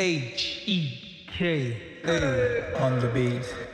H E K A on the beat.